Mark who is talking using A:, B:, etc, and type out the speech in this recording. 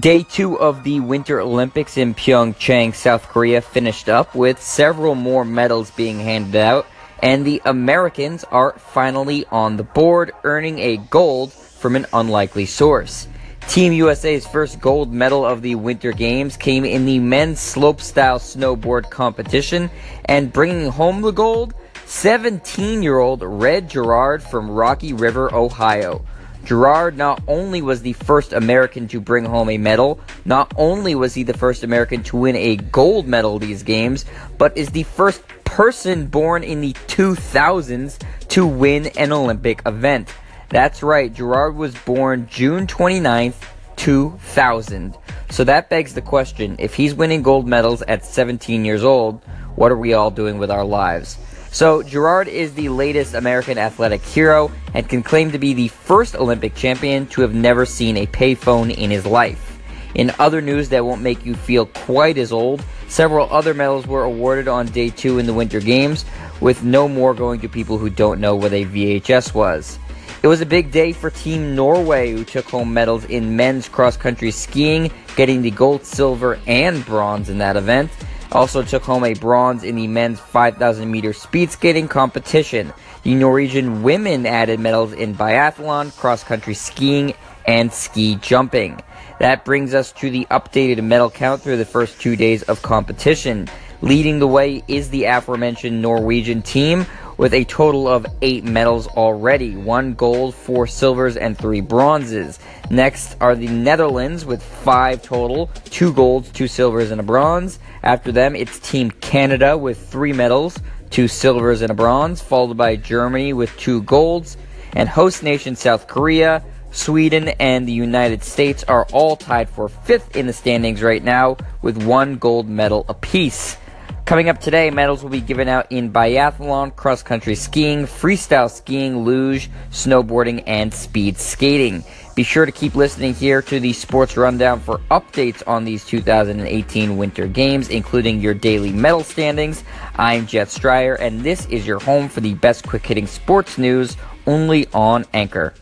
A: Day two of the Winter Olympics in Pyeongchang, South Korea finished up with several more medals being handed out, and the Americans are finally on the board, earning a gold from an unlikely source. Team USA's first gold medal of the Winter Games came in the men's slopestyle snowboard competition, and bringing home the gold, 17 year old Red Gerard from Rocky River, Ohio. Gerard not only was the first American to bring home a medal, not only was he the first American to win a gold medal these games, but is the first person born in the 2000s to win an Olympic event. That's right, Gerard was born June 29th, 2000. So that begs the question if he's winning gold medals at 17 years old, what are we all doing with our lives? So, Gerard is the latest American athletic hero and can claim to be the first Olympic champion to have never seen a payphone in his life. In other news that won't make you feel quite as old, several other medals were awarded on day two in the Winter Games, with no more going to people who don't know what a VHS was. It was a big day for Team Norway, who took home medals in men's cross country skiing, getting the gold, silver, and bronze in that event also took home a bronze in the men's 5,000 meter speed skating competition. The Norwegian women added medals in biathlon, cross country skiing, and ski jumping. That brings us to the updated medal count through the first two days of competition. Leading the way is the aforementioned Norwegian team with a total of eight medals already one gold, four silvers, and three bronzes. Next are the Netherlands with five total two golds, two silvers, and a bronze. After them, it's Team Canada with three medals, two silvers, and a bronze, followed by Germany with two golds. And host nation South Korea, Sweden, and the United States are all tied for fifth in the standings right now with one gold medal apiece. Coming up today, medals will be given out in biathlon, cross country skiing, freestyle skiing, luge, snowboarding, and speed skating. Be sure to keep listening here to the Sports Rundown for updates on these 2018 Winter Games, including your daily medal standings. I'm Jet Stryer, and this is your home for the best quick hitting sports news only on Anchor.